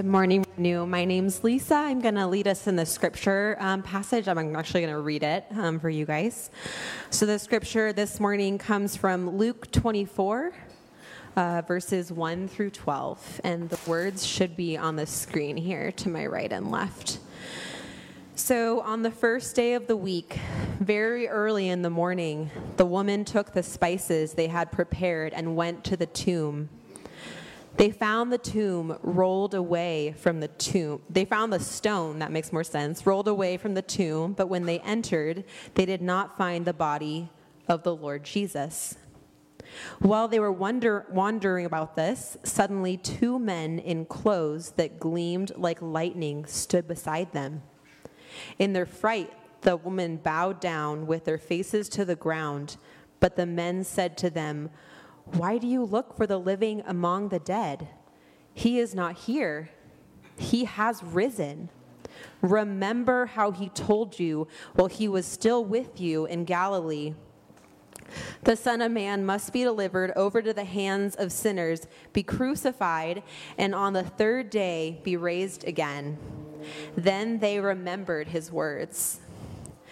Good morning, Renew. My name's Lisa. I'm going to lead us in the scripture um, passage. I'm actually going to read it um, for you guys. So, the scripture this morning comes from Luke 24, uh, verses 1 through 12. And the words should be on the screen here to my right and left. So, on the first day of the week, very early in the morning, the woman took the spices they had prepared and went to the tomb. They found the tomb rolled away from the tomb. They found the stone, that makes more sense, rolled away from the tomb, but when they entered, they did not find the body of the Lord Jesus. While they were wonder, wondering about this, suddenly two men in clothes that gleamed like lightning stood beside them. In their fright, the women bowed down with their faces to the ground, but the men said to them, why do you look for the living among the dead? He is not here, he has risen. Remember how he told you while he was still with you in Galilee. The Son of Man must be delivered over to the hands of sinners, be crucified, and on the third day be raised again. Then they remembered his words.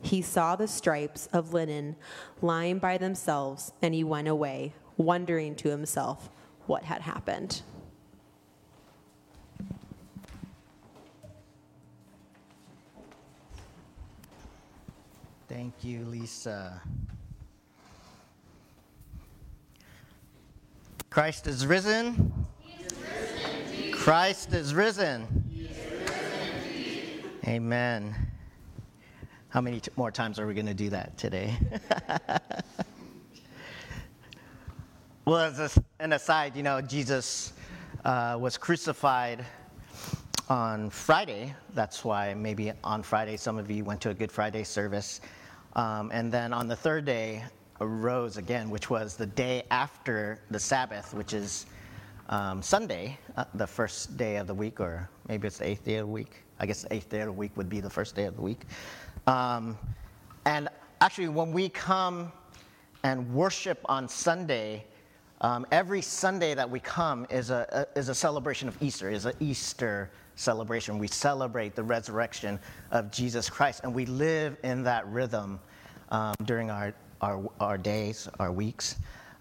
he saw the stripes of linen lying by themselves, and he went away, wondering to himself what had happened. Thank you, Lisa. Christ is risen. Is risen Christ. Is risen Amen. How many t- more times are we going to do that today? well, as a, an aside, you know, Jesus uh, was crucified on Friday. That's why maybe on Friday some of you went to a Good Friday service. Um, and then on the third day, arose again, which was the day after the Sabbath, which is um, Sunday, uh, the first day of the week, or maybe it's the eighth day of the week. I guess the eighth day of the week would be the first day of the week. Um, and actually, when we come and worship on Sunday, um, every Sunday that we come is a, a, is a celebration of Easter, is an Easter celebration. We celebrate the resurrection of Jesus Christ, and we live in that rhythm um, during our, our, our days, our weeks.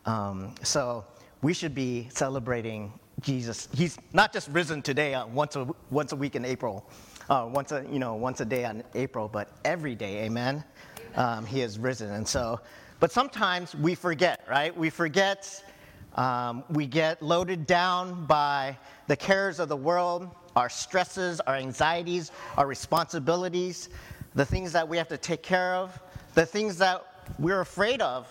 Um, so we should be celebrating Jesus. He's not just risen today, uh, once, a, once a week in April uh, once a you know once a day on April, but every day, Amen. Um, he is risen, and so, but sometimes we forget, right? We forget. Um, we get loaded down by the cares of the world, our stresses, our anxieties, our responsibilities, the things that we have to take care of, the things that we're afraid of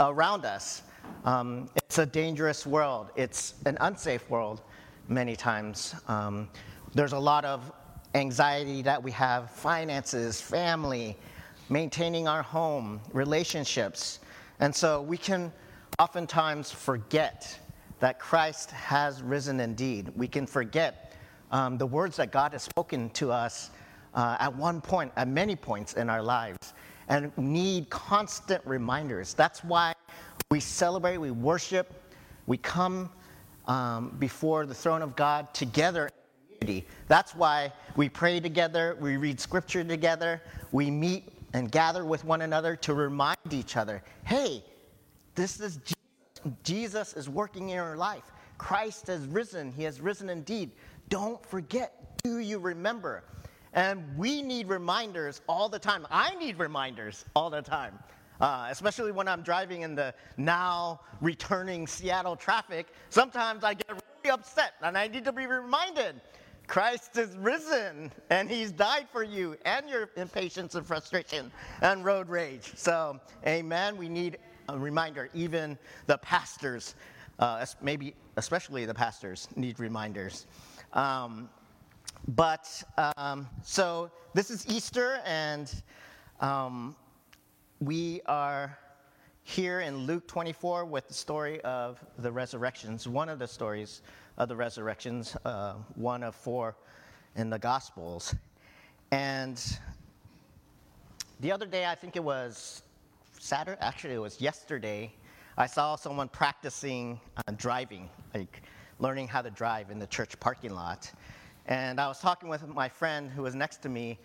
around us. Um, it's a dangerous world. It's an unsafe world many times. Um, there's a lot of anxiety that we have, finances, family, maintaining our home, relationships. And so we can oftentimes forget that Christ has risen indeed. We can forget um, the words that God has spoken to us uh, at one point, at many points in our lives, and need constant reminders. That's why we celebrate, we worship, we come um, before the throne of God together community. That's why we pray together, we read scripture together, we meet and gather with one another to remind each other hey, this is Jesus. Jesus is working in your life. Christ has risen. He has risen indeed. Don't forget. Do you remember? And we need reminders all the time. I need reminders all the time. Uh, especially when I'm driving in the now returning Seattle traffic, sometimes I get really upset and I need to be reminded Christ is risen and he's died for you and your impatience and frustration and road rage. So, amen. We need a reminder. Even the pastors, uh, maybe especially the pastors, need reminders. Um, but um, so this is Easter, and um, we are here in Luke 24 with the story of the resurrections, one of the stories of the resurrections, uh, one of four in the Gospels. And the other day, I think it was Saturday, actually, it was yesterday, I saw someone practicing uh, driving, like learning how to drive in the church parking lot. And I was talking with my friend who was next to me,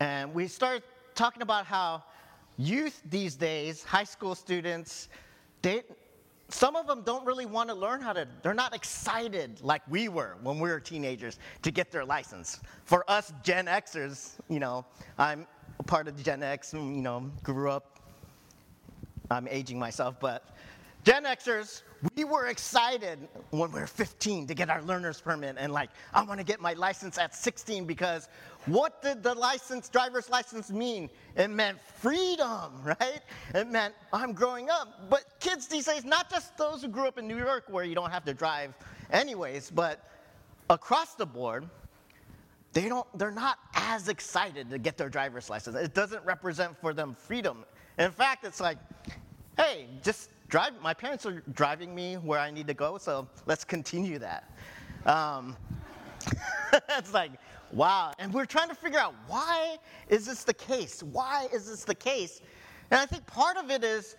and we started talking about how youth these days, high school students, they, some of them don't really want to learn how to, they're not excited like we were when we were teenagers to get their license. For us Gen Xers, you know, I'm part of Gen X, you know, grew up, I'm aging myself, but Gen Xers, we were excited when we were 15 to get our learner's permit and like, I want to get my license at 16 because what did the license, driver's license mean? It meant freedom, right? It meant I'm growing up. But kids these days, not just those who grew up in New York where you don't have to drive anyways, but across the board, they don't, they're not as excited to get their driver's license. It doesn't represent for them freedom. In fact, it's like, hey, just drive, my parents are driving me where I need to go, so let's continue that. Um, it's like, wow. And we're trying to figure out why is this the case? Why is this the case? And I think part of it is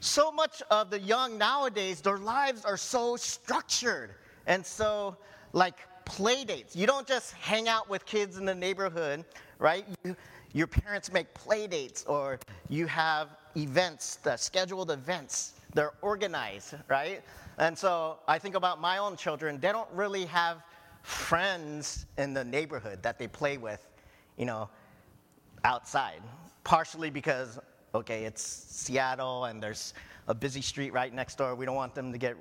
so much of the young nowadays, their lives are so structured and so like play dates. You don't just hang out with kids in the neighborhood, right? You, your parents make play dates or you have events, the scheduled events. They're organized, right? And so I think about my own children, they don't really have friends in the neighborhood that they play with, you know, outside. Partially because, okay, it's Seattle and there's a busy street right next door. We don't want them to get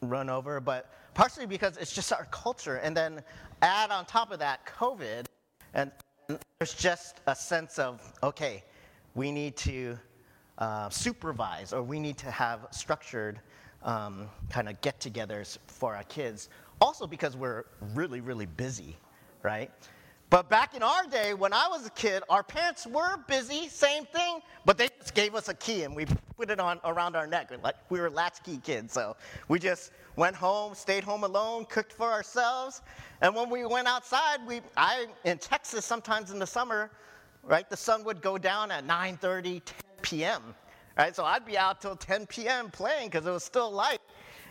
run over, but partially because it's just our culture. And then add on top of that COVID, and there's just a sense of, okay, we need to uh, supervise or we need to have structured um, kind of get togethers for our kids. Also, because we're really, really busy, right? But back in our day, when I was a kid, our parents were busy, same thing, but they just gave us a key and we put it on around our neck. Like we were latchkey kids, so we just went home, stayed home alone, cooked for ourselves, and when we went outside, we I in Texas sometimes in the summer, right, the sun would go down at 9:30, 10 p.m. Right, so I'd be out till 10 p.m. playing because it was still light,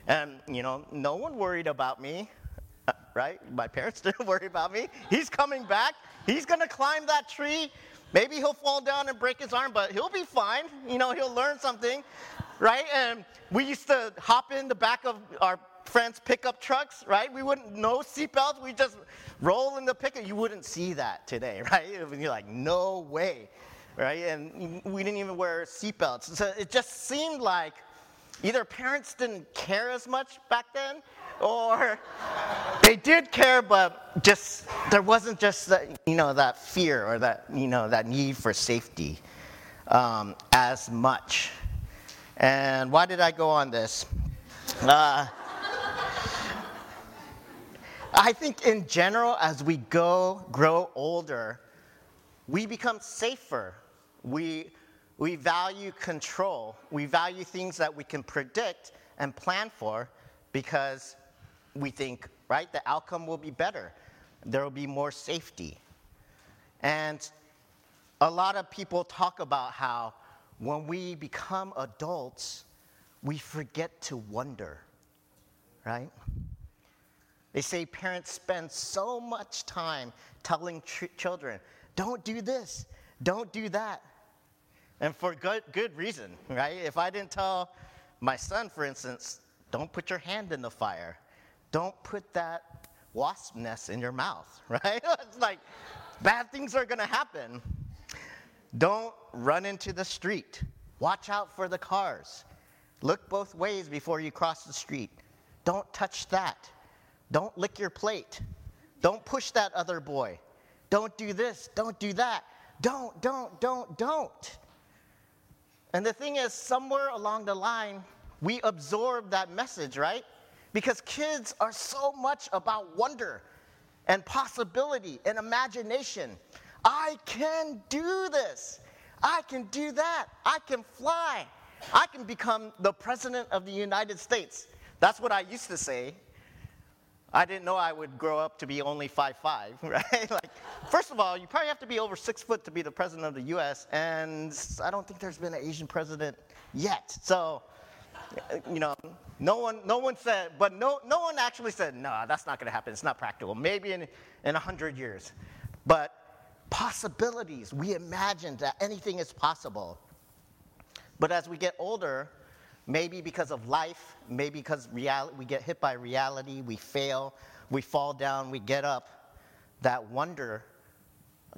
and you know, no one worried about me uh, right? My parents didn't worry about me. He's coming back. He's going to climb that tree. Maybe he'll fall down and break his arm, but he'll be fine. You know, he'll learn something, right? And we used to hop in the back of our friends' pickup trucks, right? We wouldn't no seatbelts. We just roll in the pickup. You wouldn't see that today, right? You're like, no way, right? And we didn't even wear seatbelts. So it just seemed like either parents didn't care as much back then, or they did care, but just there wasn't just that, you know that fear or that you know that need for safety um, as much. And why did I go on this? Uh, I think in general, as we go grow older, we become safer. We we value control. We value things that we can predict and plan for because we think, right, the outcome will be better. There will be more safety. And a lot of people talk about how when we become adults, we forget to wonder, right? They say parents spend so much time telling tr- children, don't do this, don't do that. And for good, good reason, right? If I didn't tell my son, for instance, don't put your hand in the fire, don't put that wasp nest in your mouth, right? it's like bad things are to happen. Don't run into the street. Watch out for the cars. Look both ways before you cross the street. Don't touch that. Don't lick your plate. Don't push that other boy. Don't do this. Don't do that. Don't, don't, don't, don't. And the thing is, somewhere along the line, we absorb that message, right? Because kids are so much about wonder and possibility and imagination. I can do this. I can do that. I can fly. I can become the president of the United States. That's what I used to say. I didn't know I would grow up to be only five five, right? like, first of all, you probably have to be over six foot to be the president of the U.S., and I don't think there's been an Asian president yet. So, you know, no one, no one said, but no, no one actually said, no, that's not going to happen. It's not practical. Maybe in in a hundred years, but possibilities. We imagine that anything is possible. But as we get older, maybe because of life, maybe because real- we get hit by reality, we fail, we fall down, we get up, that wonder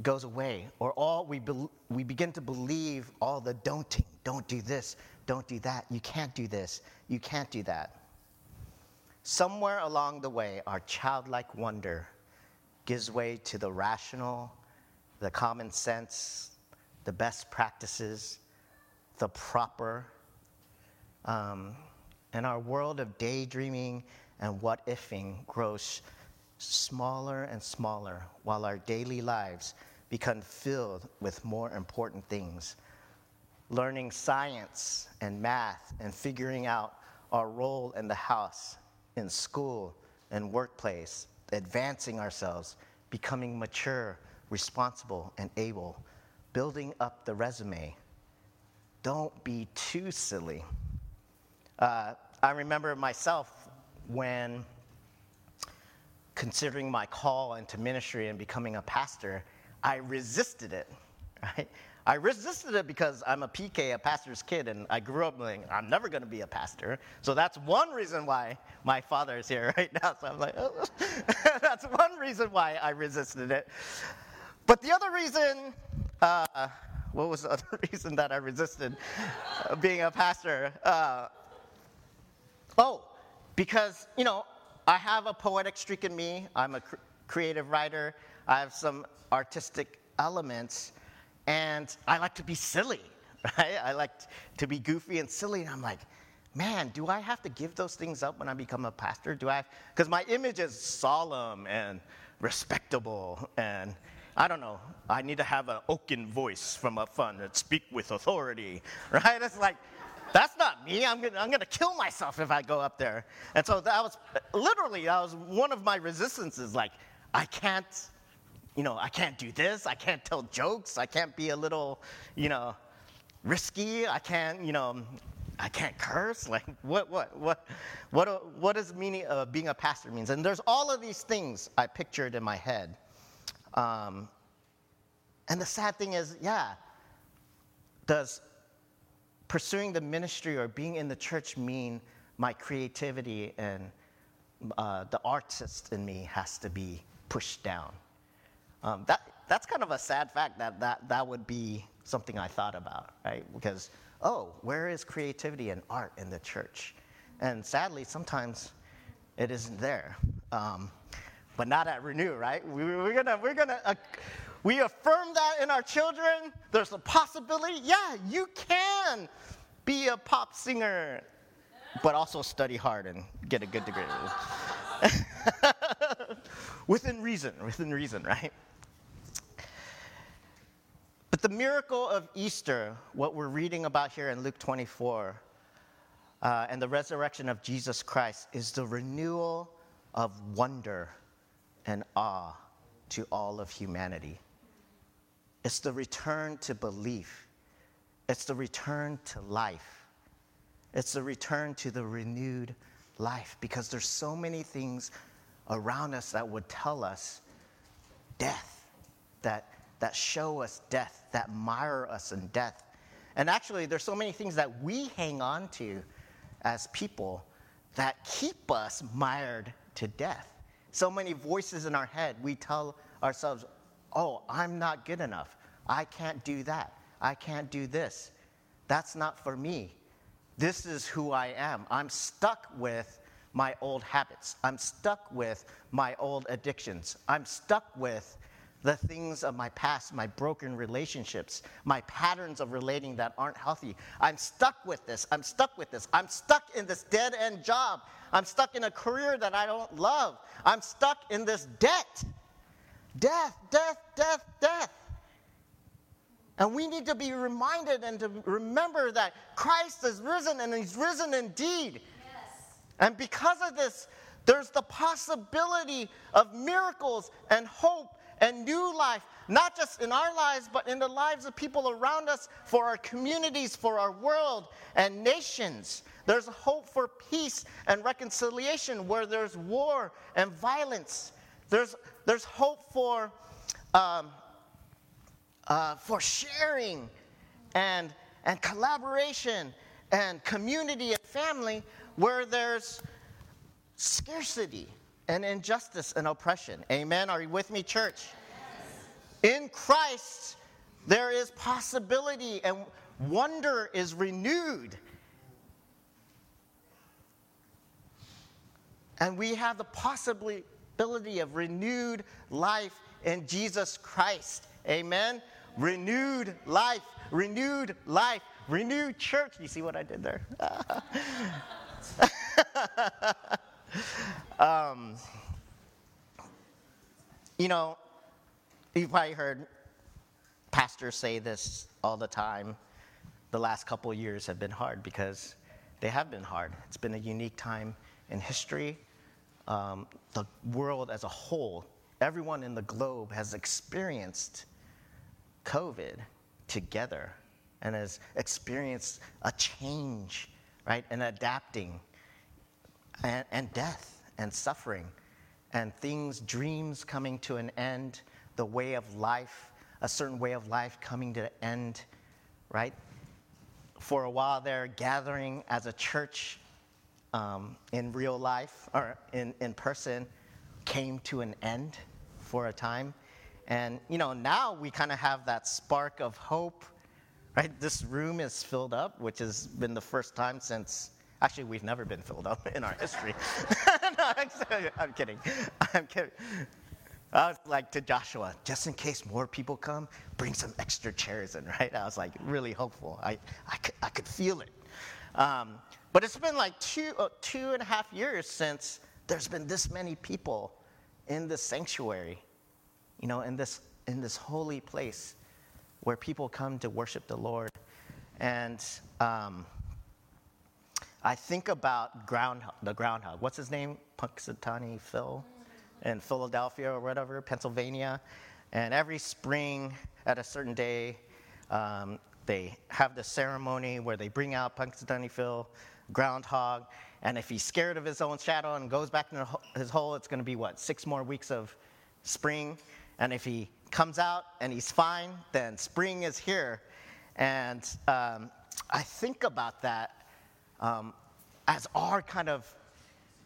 goes away. Or all we, be- we begin to believe all the don'ting. Don't do this, don't do that. You can't do this, you can't do that. Somewhere along the way, our childlike wonder gives way to the rational, the common sense, the best practices, the proper. Um, and our world of daydreaming and what ifing grows smaller and smaller while our daily lives become filled with more important things. Learning science and math and figuring out our role in the house, in school, and workplace, advancing ourselves, becoming mature, responsible, and able, building up the resume. Don't be too silly. Uh, I remember myself when considering my call into ministry and becoming a pastor, I resisted it. Right? I resisted it because I'm a PK, a pastor's kid, and I grew up like, I'm never going to be a pastor. So that's one reason why my father is here right now. So I'm like, oh. that's one reason why I resisted it. But the other reason, uh, what was the other reason that I resisted uh, being a pastor? Uh, oh, because, you know, I have a poetic streak in me. I'm a cr- creative writer. I have some artistic elements, and I like to be silly, right? I like to be goofy and silly, and I'm like, man, do I have to give those things up when I become a pastor? Do I? Because my image is solemn and respectable, and I don't know. I need to have an oaken voice from up front and speak with authority, right? It's like, that's not me. I'm gonna, I'm gonna kill myself if I go up there. And so that was literally that was one of my resistances. Like, I can't, you know, I can't do this. I can't tell jokes. I can't be a little, you know, risky. I can't, you know, I can't curse. Like, what, what, what, what, what does meaning uh, being a pastor means? And there's all of these things I pictured in my head. Um, and the sad thing is, yeah, does pursuing the ministry or being in the church mean my creativity and uh, the artist in me has to be pushed down? Um, that, that's kind of a sad fact that, that that would be something I thought about, right? Because, oh, where is creativity and art in the church? And sadly, sometimes it isn't there. Um, but not at Renew, right? We, are gonna, we're gonna, uh, we affirm that in our children. There's a possibility. Yeah, you can be a pop singer, but also study hard and get a good degree. within reason, within reason, right? But the miracle of Easter, what we're reading about here in Luke 24, uh, and the resurrection of Jesus Christ, is the renewal of wonder and awe to all of humanity. It's the return to belief, it's the return to life, it's the return to the renewed life because there's so many things around us that would tell us death, that, that show us death, that mire us in death. And actually, there's so many things that we hang on to as people that keep us mired to death. So many voices in our head, we tell ourselves, oh, I'm not good enough. I can't do that. I can't do this. That's not for me. This is who I am. I'm stuck with my old habits. I'm stuck with my old addictions. I'm stuck with the things of my past, my broken relationships, my patterns of relating that aren't healthy. I'm stuck with this. I'm stuck with this. I'm stuck in this dead end job. I'm stuck in a career that I don't love. I'm stuck in this debt. Death, death, death, death. And we need to be reminded and to remember that Christ is risen and he's risen indeed. Yes. And because of this, there's the possibility of miracles and hope and new life, not just in our lives, but in the lives of people around us, for our communities, for our world and nations. There's hope for peace and reconciliation where there's war and violence. There's, there's hope for, um, uh, for sharing and, and collaboration and community and family where there's scarcity and injustice and oppression. Amen. Are you with me, church? Yes. In Christ, there is possibility and wonder is renewed. And we have the possibility of renewed life in Jesus Christ. Amen. Renewed life, renewed life, renewed church. You see what I did there? um, you know, you've probably heard pastors say this all the time. The last couple years have been hard because they have been hard. It's been a unique time in history. Um, the world as a whole, everyone in the globe has experienced COVID together and has experienced a change, right, and adapting and, and death and suffering and things, dreams coming to an end, the way of life, a certain way of life coming to an end, right? For a while they're gathering as a church um, in real life or in, in person came to an end for a time. And, you know, now we kind of have that spark of hope, right? This room is filled up, which has been the first time since Actually, we've never been filled up in our history. no, I'm kidding. I'm kidding. I was like to Joshua, just in case more people come, bring some extra chairs in, right? I was like really hopeful. I, I, could, I could feel it. Um, but it's been like two, uh, two and a half years since there's been this many people in this sanctuary, you know, in this, in this holy place where people come to worship the Lord. And um, I think about ground, the groundhog. What's his name? Punxsutawney Phil in Philadelphia or whatever, Pennsylvania. And every spring at a certain day, um, they have the ceremony where they bring out Punxsutawney Phil, groundhog. And if he's scared of his own shadow and goes back into his hole, it's going to be what, six more weeks of spring? And if he comes out and he's fine, then spring is here. And um, I think about that um, as our kind of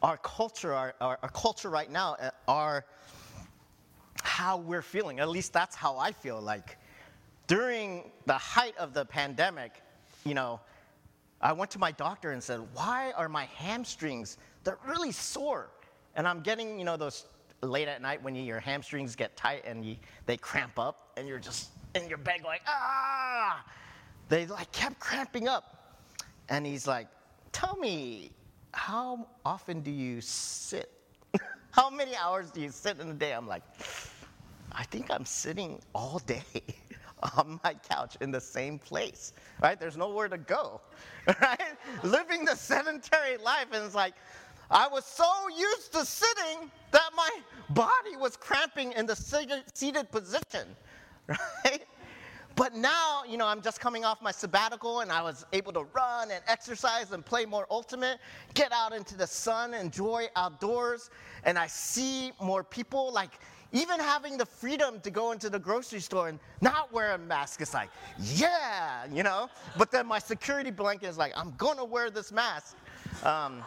our culture, our, our, our culture right now, uh, our how we're feeling. At least that's how I feel. Like during the height of the pandemic, you know, I went to my doctor and said, "Why are my hamstrings? They're really sore." And I'm getting, you know, those late at night when you, your hamstrings get tight and you, they cramp up, and you're just in your bed going, "Ah!" They like kept cramping up, and he's like, tell me, how often do you sit? how many hours do you sit in a day? I'm like, I think I'm sitting all day on my couch in the same place, right? There's nowhere to go, right? Living the sedentary life, and it's like, I was so used to sitting that my body was cramping in the seated position, right? But now, you know, I'm just coming off my sabbatical and I was able to run and exercise and play more ultimate, get out into the sun, enjoy outdoors, and I see more people like even having the freedom to go into the grocery store and not wear a mask is like, yeah, you know. But then my security blanket is like, I'm gonna wear this mask. Um,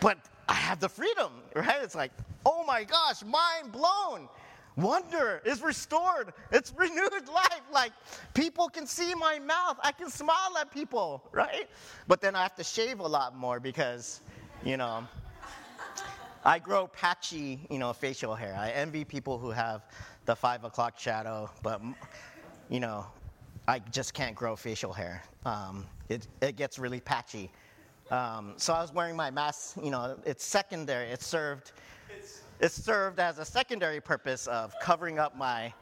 but I have the freedom, right? It's like, oh my gosh, mind blown. Wonder is restored. It's renewed life. Like people can see my mouth. I can smile at people, right? But then I have to shave a lot more because, you know, I grow patchy, you know, facial hair. I envy people who have the five o'clock shadow, but, you know, I just can't grow facial hair. Um, it, it gets really patchy. Um, so I was wearing my mask, you know, it's secondary, it's served it served as a secondary purpose of covering up my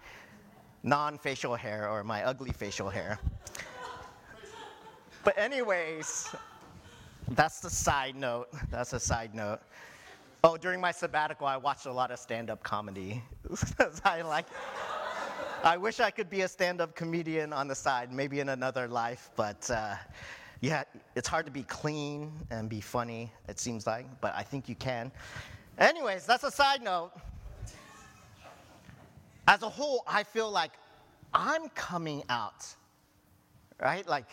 non facial hair or my ugly facial hair. But, anyways, that's the side note. That's a side note. Oh, during my sabbatical, I watched a lot of stand up comedy. I like. I wish I could be a stand up comedian on the side, maybe in another life, but uh, yeah, it's hard to be clean and be funny, it seems like, but I think you can. Anyways, that's a side note. As a whole, I feel like I'm coming out, right? Like,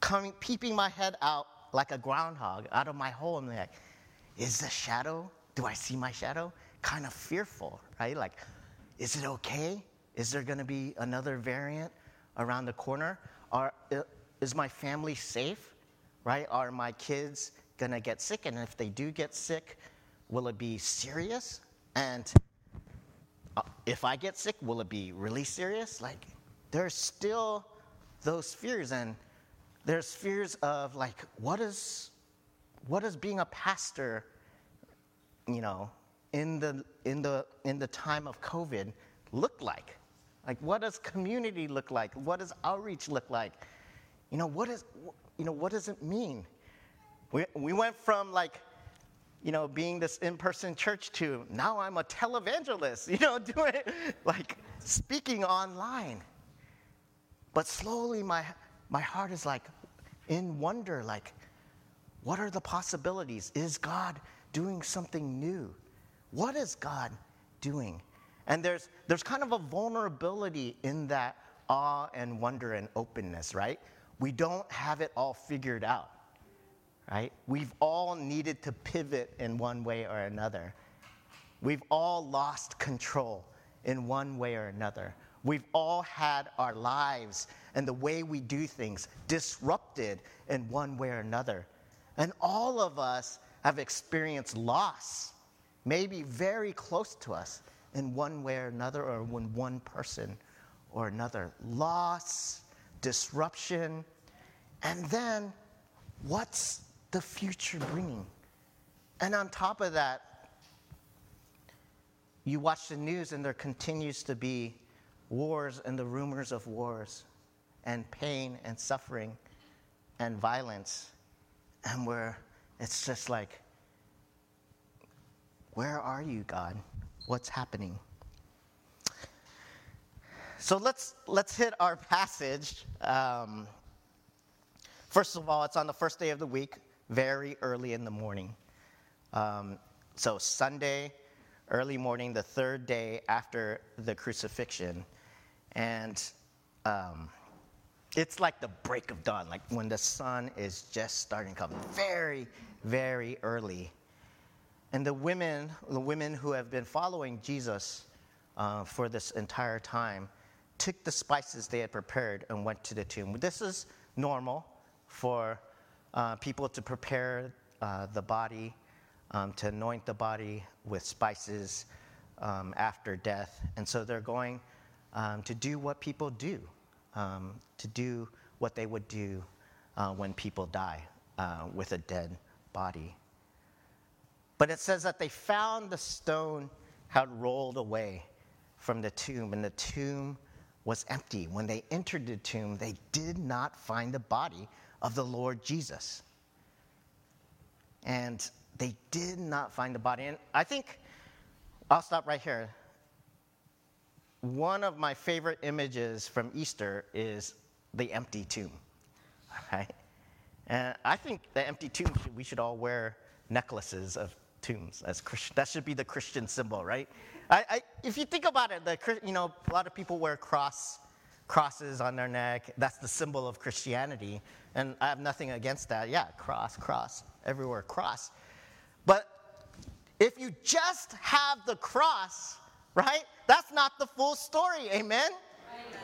coming, peeping my head out like a groundhog out of my hole. I'm like, is the shadow, do I see my shadow? Kind of fearful, right? Like, is it okay? Is there going to be another variant around the corner? Are, is my family safe, right? Are my kids going to get sick? And if they do get sick, will it be serious? And uh, if I get sick, will it be really serious? Like, there's still those fears. And there's fears of, like, what is, what is being a pastor, you know, in the, in the, in the time of COVID look like? Like, what does community look like? What does outreach look like? You know, what, is, you know, what does it mean? We, we went from like, you know, being this in-person church to now I'm a televangelist, you know, doing like speaking online. But slowly my, my heart is like in wonder, like, what are the possibilities? Is God doing something new? What is God doing? And there's, there's kind of a vulnerability in that awe and wonder and openness, right? We don't have it all figured out, right? We've all needed to pivot in one way or another. We've all lost control in one way or another. We've all had our lives and the way we do things disrupted in one way or another. And all of us have experienced loss, maybe very close to us in one way or another, or when one person or another. Loss, disruption, and then what's the future bringing? And on top of that, you watch the news and there continues to be wars and the rumors of wars and pain and suffering and violence. And where it's just like, where are you, God? what's happening. So let's, let's hit our passage. Um, first of all, it's on the first day of the week, very early in the morning. Um, so, Sunday, early morning, the third day after the crucifixion. And um, it's like the break of dawn, like when the sun is just starting to come, very, very early. And the women, the women who have been following Jesus uh, for this entire time, took the spices they had prepared and went to the tomb. This is normal for uh, people to prepare uh, the body, um, to anoint the body with spices um, after death. And so they're going um, to do what people do, um, to do what they would do uh, when people die uh, with a dead body. But it says that they found the stone had rolled away from the tomb, and the tomb was empty. When they entered the tomb, they did not find the body of the Lord Jesus. And they did not find the body. And I think I'll stop right here. One of my favorite images from Easter is the empty tomb. Right? And I think the empty tomb, we should all wear necklaces of tombs as Christian. That should be the Christian symbol, right? I, I, if you think about it, the, you know, a lot of people wear cross, crosses on their neck. That's the symbol of Christianity. And I have nothing against that. Yeah, cross, cross, everywhere, cross. But if you just have the cross, right, that's not the full story. Amen?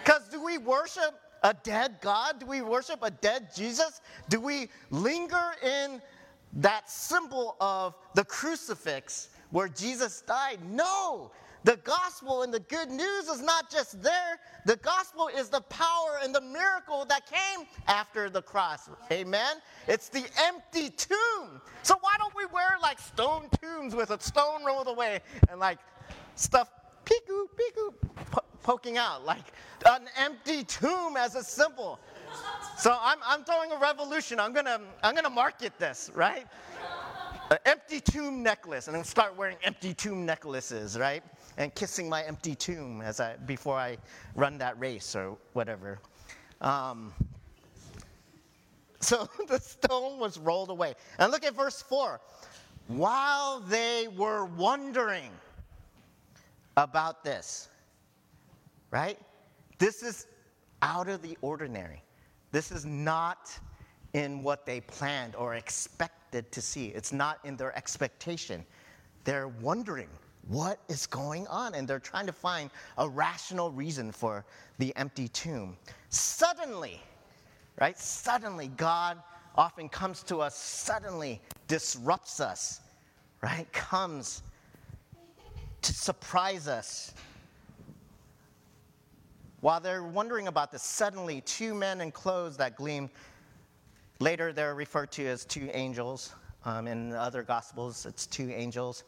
Because do we worship a dead God? Do we worship a dead Jesus? Do we linger in that symbol of the crucifix where Jesus died. No, The gospel and the good news is not just there. The gospel is the power and the miracle that came after the cross. Amen. It's the empty tomb. So why don't we wear like stone tombs with a stone rolled away and like stuff peekoo peekoo po- poking out like an empty tomb as a symbol. So I'm, I'm throwing a revolution. I'm gonna I'm gonna market this right. An empty tomb necklace, and then start wearing empty tomb necklaces, right? And kissing my empty tomb as I before I run that race or whatever. Um, so the stone was rolled away. And look at verse 4. While they were wondering about this, right? This is out of the ordinary. This is not in what they planned or expected to see. It's not in their expectation. They're wondering what is going on and they're trying to find a rational reason for the empty tomb. Suddenly, right? Suddenly, God often comes to us, suddenly disrupts us, right? Comes to surprise us. While they're wondering about this, suddenly two men in clothes that gleam, later they're referred to as two angels. Um, in other gospels, it's two angels.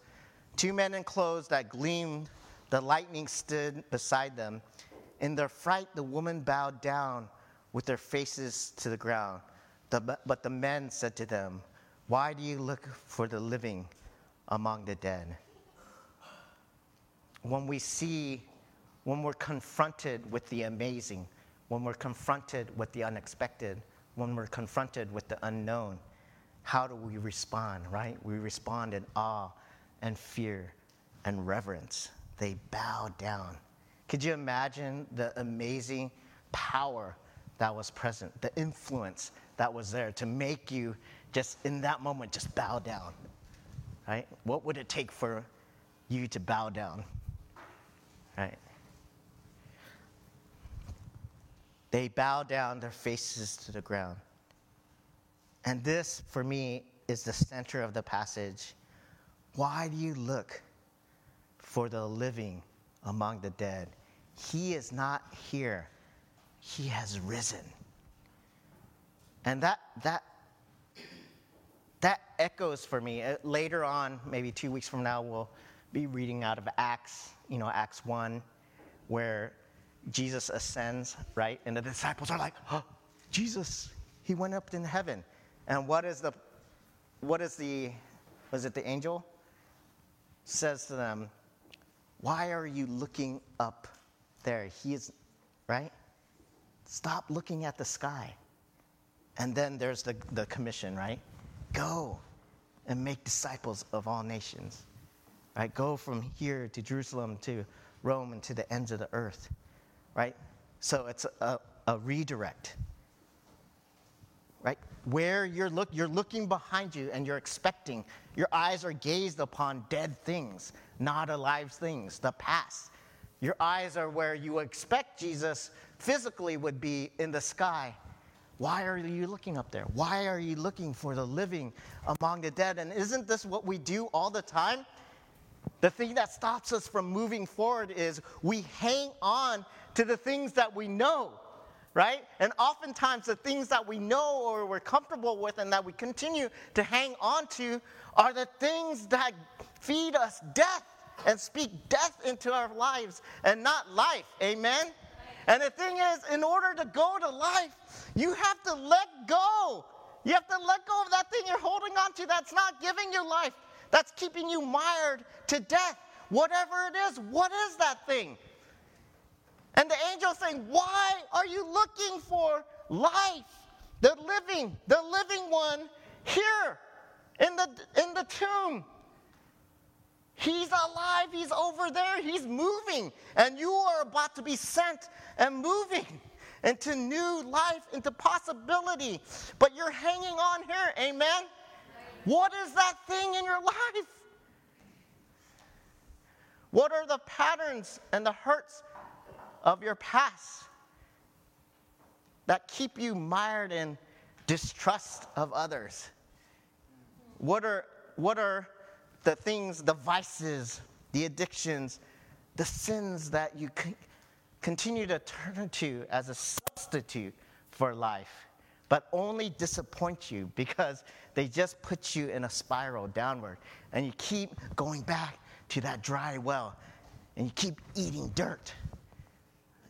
Two men in clothes that gleamed, the lightning stood beside them. In their fright, the woman bowed down with their faces to the ground. The, but the men said to them, Why do you look for the living among the dead? When we see, when we're confronted with the amazing, when we're confronted with the unexpected, when we're confronted with the unknown, how do we respond, right? We respond in awe and fear and reverence. They bow down. Could you imagine the amazing power that was present, the influence that was there to make you just in that moment just bow down? Right? What would it take for you to bow down? Right? They bow down their faces to the ground. And this, for me, is the center of the passage. Why do you look for the living among the dead? He is not here, he has risen. And that, that, that echoes for me. Uh, later on, maybe two weeks from now, we'll be reading out of Acts, you know, Acts 1, where Jesus ascends, right? And the disciples are like, oh, Jesus, he went up in heaven. And what is the, what is the, was it the angel? Says to them, why are you looking up there? He is, right? Stop looking at the sky. And then there's the, the commission, right? Go and make disciples of all nations. Right? Go from here to Jerusalem to Rome and to the ends of the earth. Right? So it's a, a redirect. Right? Where you're look you're looking behind you and you're expecting. Your eyes are gazed upon dead things, not alive things, the past. Your eyes are where you expect Jesus physically would be in the sky. Why are you looking up there? Why are you looking for the living among the dead? And isn't this what we do all the time? The thing that stops us from moving forward is we hang on to the things that we know, right? And oftentimes, the things that we know or we're comfortable with and that we continue to hang on to are the things that feed us death and speak death into our lives and not life. Amen? And the thing is, in order to go to life, you have to let go. You have to let go of that thing you're holding on to that's not giving you life, that's keeping you mired to death. Whatever it is, what is that thing? And the angel saying, Why are you looking for life? The living, the living one here in the, in the tomb. He's alive, he's over there, he's moving, and you are about to be sent and moving into new life, into possibility. But you're hanging on here, amen? What is that thing in your life? What are the patterns and the hurts of your past that keep you mired in distrust of others? What are, what are the things, the vices, the addictions the sins that you continue to turn to as a substitute for life, but only disappoint you because they just put you in a spiral downward. And you keep going back to that dry well and you keep eating dirt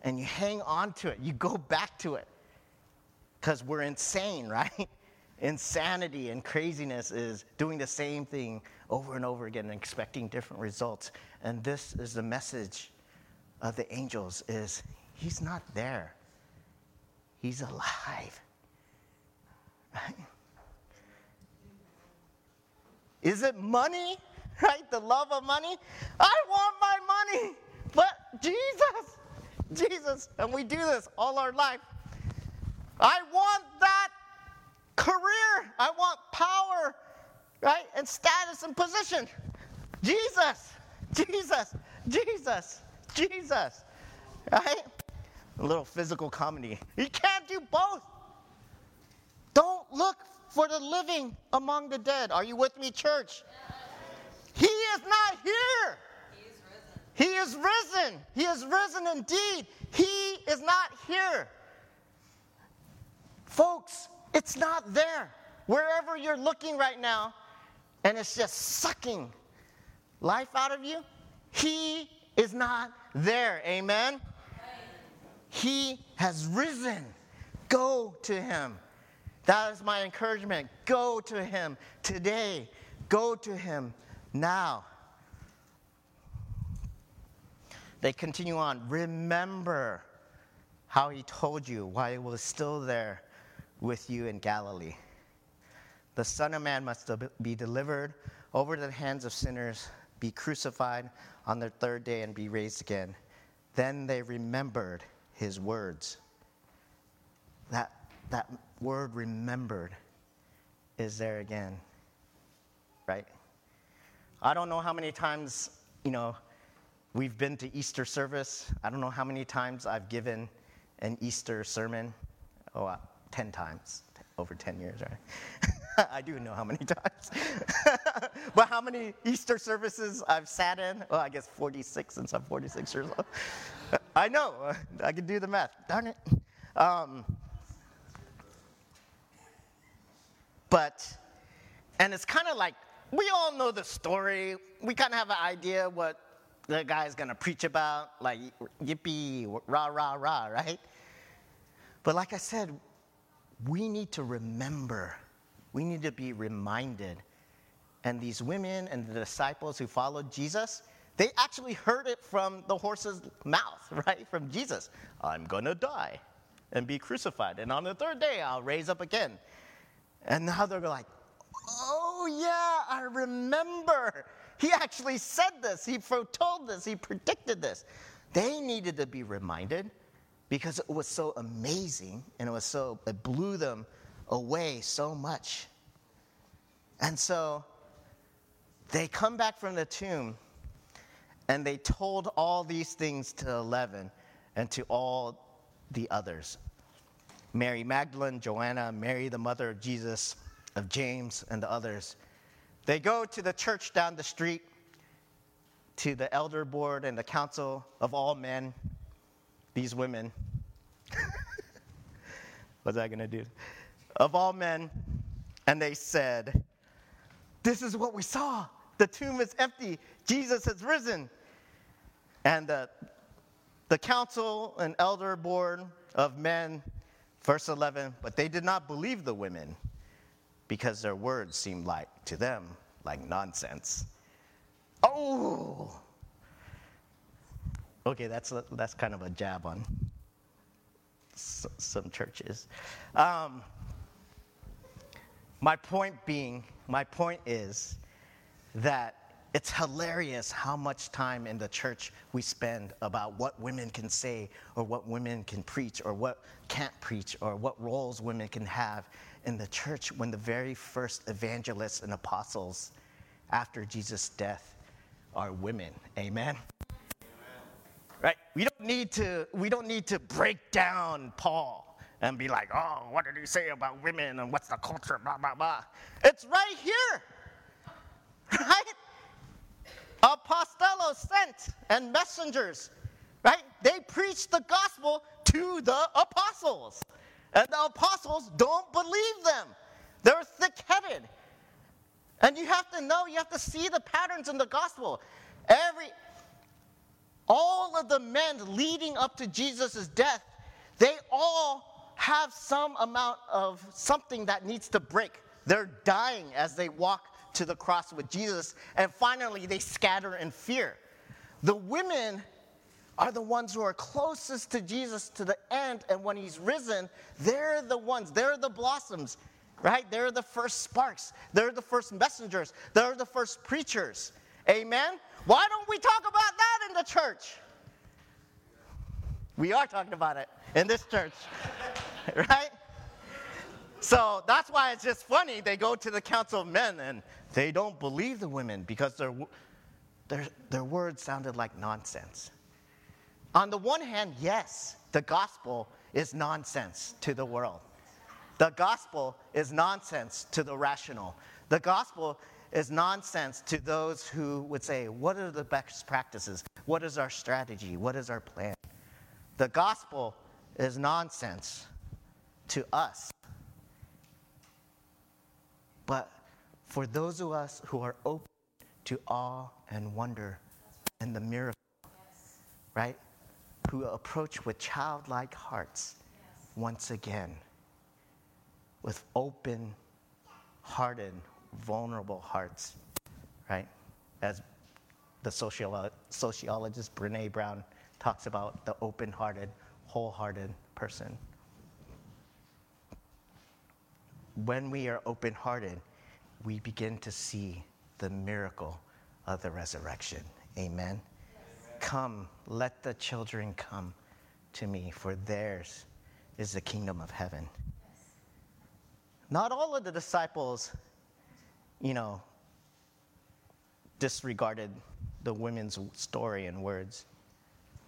and you hang on to it. You go back to it because we're insane, right? Insanity and craziness is doing the same thing over and over again and expecting different results. And this is the message of the angels is he's not there. He's alive. Right? Is it money? Right? The love of money? I want my money. But Jesus, Jesus, and we do this all our life. I want that career. I want power, right? And status and position. Jesus, Jesus, Jesus, Jesus, right? A little physical comedy. You can't do both. Don't look for the living among the dead. Are you with me, church? He is not here. He is risen. He is risen indeed. He is not here. Folks, it's not there. Wherever you're looking right now, and it's just sucking life out of you, He is not there. Amen? He has risen. Go to Him. That is my encouragement. Go to Him today. Go to Him now. They continue on. Remember how He told you while He was still there with you in Galilee. The Son of Man must be delivered over to the hands of sinners, be crucified on the third day, and be raised again. Then they remembered his words. That, that word remembered is there again, right? I don't know how many times, you know, we've been to Easter service. I don't know how many times I've given an Easter sermon. Oh, uh, 10 times over 10 years, right? I do know how many times. but how many Easter services I've sat in? Well, I guess 46 since I'm 46 years old. I know, I can do the math. Darn it. Um, but, and it's kind of like, we all know the story. We kind of have an idea what the guy's going to preach about, like yippee, rah, rah, rah, right? But like I said, we need to remember, we need to be reminded. And these women and the disciples who followed Jesus, they actually heard it from the horse's mouth, right? From Jesus. I'm going to die and be crucified. And on the third day, I'll raise up again. And now they're like, oh, yeah, I remember. He actually said this. He foretold this. He predicted this. They needed to be reminded because it was so amazing and it was so, it blew them away so much. And so they come back from the tomb and they told all these things to 11 and to all the others Mary Magdalene, Joanna, Mary, the mother of Jesus, of James, and the others. They go to the church down the street, to the elder board and the council of all men these women, what's that going to do? Of all men, and they said, This is what we saw. The tomb is empty. Jesus has risen. And the, the council and elder board of men, verse 11, but they did not believe the women because their words seemed like, to them, like nonsense. Oh! Okay, that's, that's kind of a jab on some churches. Um, my point being, my point is that it's hilarious how much time in the church we spend about what women can say or what women can preach or what can't preach or what roles women can have in the church when the very first evangelists and apostles after Jesus' death are women. Amen right? We don't need to, we don't need to break down Paul and be like, oh, what did he say about women and what's the culture, blah, blah, blah. It's right here, right? Apostellos sent and messengers, right? They preach the gospel to the apostles. And the apostles don't believe them. They're thick headed. And you have to know, you have to see the patterns in the gospel. Every, all of the men leading up to Jesus' death, they all have some amount of something that needs to break. They're dying as they walk to the cross with Jesus, and finally they scatter in fear. The women are the ones who are closest to Jesus to the end, and when he's risen, they're the ones, they're the blossoms, right? They're the first sparks, they're the first messengers, they're the first preachers. Amen? Why don't we talk about that in the church? We are talking about it in this church, right? So that's why it's just funny. They go to the council of men and they don't believe the women because their, their, their words sounded like nonsense. On the one hand, yes, the gospel is nonsense to the world. The gospel is nonsense to the rational. The gospel is nonsense to those who would say, What are the best practices? What is our strategy? What is our plan? The gospel is nonsense to us. But for those of us who are open to awe and wonder and the miracle, right? Who approach with childlike hearts once again, with open hearted, vulnerable hearts, right? As the sociolo- sociologist Brene Brown talks about the open hearted, wholehearted person. When we are open hearted, we begin to see the miracle of the resurrection. Amen. Come, let the children come to me, for theirs is the kingdom of heaven. Not all of the disciples, you know, disregarded the women's story and words.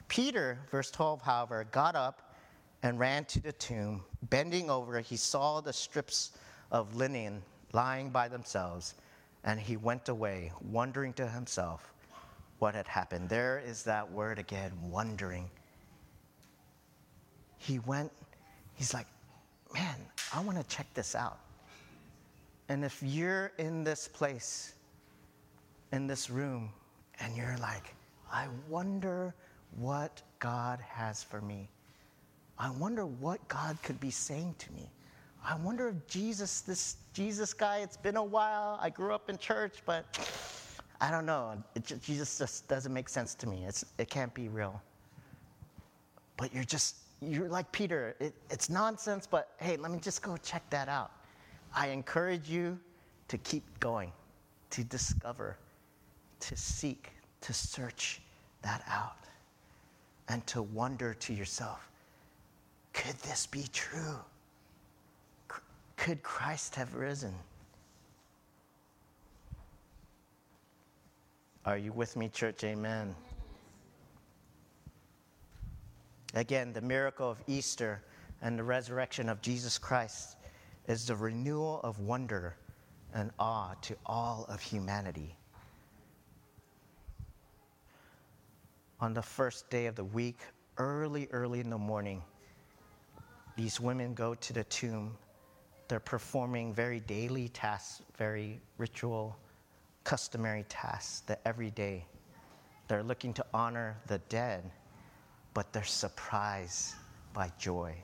Peter, verse 12, however, got up and ran to the tomb. Bending over, he saw the strips of linen lying by themselves, and he went away, wondering to himself what had happened. There is that word again, wondering. He went, he's like, man, I want to check this out. And if you're in this place, in this room, and you're like, I wonder what God has for me. I wonder what God could be saying to me. I wonder if Jesus, this Jesus guy, it's been a while. I grew up in church, but I don't know. It, Jesus just doesn't make sense to me. It's, it can't be real. But you're just, you're like Peter. It, it's nonsense, but hey, let me just go check that out. I encourage you to keep going, to discover, to seek, to search that out, and to wonder to yourself could this be true? Could Christ have risen? Are you with me, church? Amen. Again, the miracle of Easter and the resurrection of Jesus Christ is the renewal of wonder and awe to all of humanity. On the first day of the week, early, early in the morning, these women go to the tomb they're performing very daily tasks, very ritual, customary tasks that every day they're looking to honor the dead, but they're surprised by joy,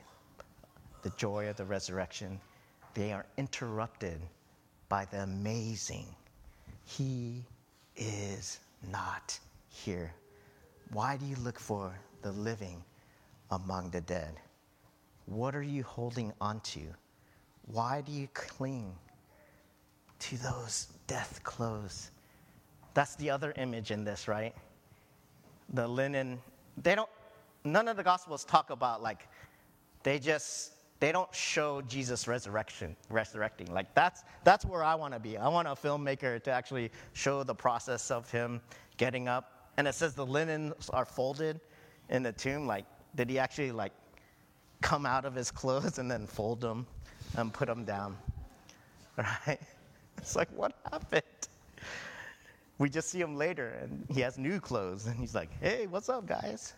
the joy of the resurrection. They are interrupted by the amazing. He is not here. Why do you look for the living among the dead? What are you holding onto? Why do you cling to those death clothes? That's the other image in this, right? The linen. They don't, none of the Gospels talk about like, they just, they don't show Jesus resurrection, resurrecting. Like that's, that's where I want to be. I want a filmmaker to actually show the process of him getting up. And it says the linens are folded in the tomb. Like, did he actually like come out of his clothes and then fold them? and put them down. Right? It's like, what happened? we just see him later and he has new clothes and he's like, hey, what's up, guys?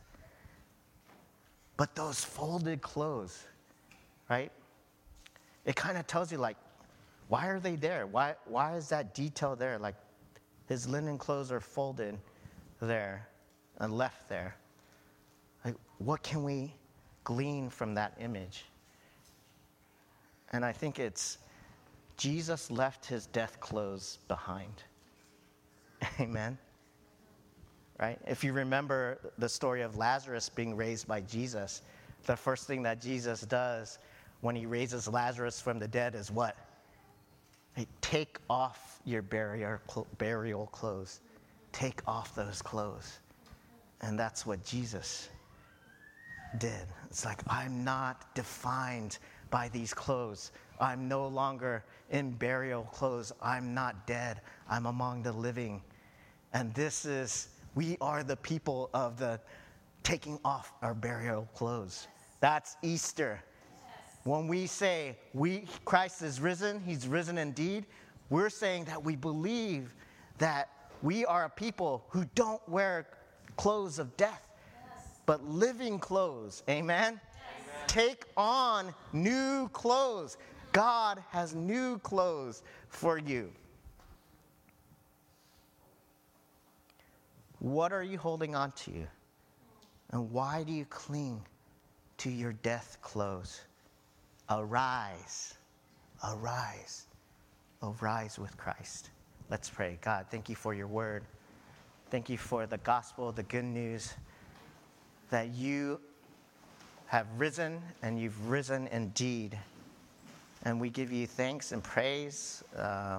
But those folded clothes, right? It kind of tells you, like, why are they there? Why, why is that detail there? Like, his linen clothes are folded there and left there. Like, what can we glean from that image? And I think it's Jesus left his death clothes behind. Amen. Right? If you remember the story of Lazarus being raised by Jesus, the first thing that Jesus does when he raises Lazarus from the dead is what? Hey, take off your burial, burial clothes. Take off those clothes. And that's what Jesus did. It's like, I'm not defined by these clothes. I'm no longer in burial clothes. I'm not dead. I'm among the living. And this is, we are the people of the taking off our burial clothes. That's Easter. When we say we Christ is risen, he's risen indeed, we're saying that we believe that we are a people who don't wear clothes of death. But living clothes. Amen? Yes. Take on new clothes. God has new clothes for you. What are you holding on to? And why do you cling to your death clothes? Arise, arise, arise with Christ. Let's pray. God, thank you for your word. Thank you for the gospel, the good news that you have risen and you've risen indeed. And we give you thanks and praise uh,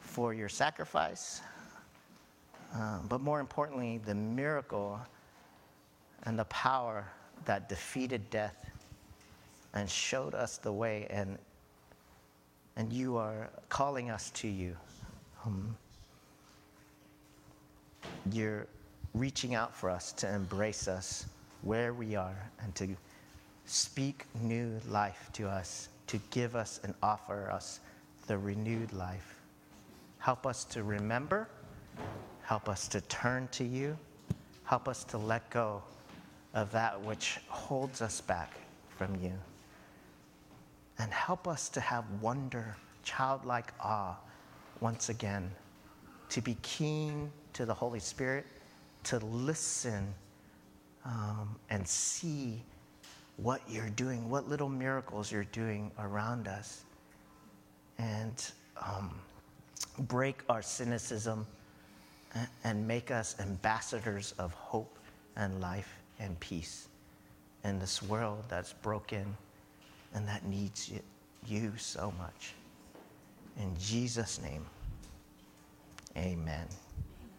for your sacrifice, uh, but more importantly, the miracle and the power that defeated death and showed us the way, and, and you are calling us to you. Um, you're reaching out for us to embrace us where we are and to speak new life to us, to give us and offer us the renewed life. Help us to remember, help us to turn to you, help us to let go of that which holds us back from you. And help us to have wonder, childlike awe once again, to be keen to the Holy Spirit, to listen um, and see what you're doing, what little miracles you're doing around us, and um, break our cynicism and, make us ambassadors of hope and life and peace in this world that's broken and that needs you so much. In Jesus' name, amen.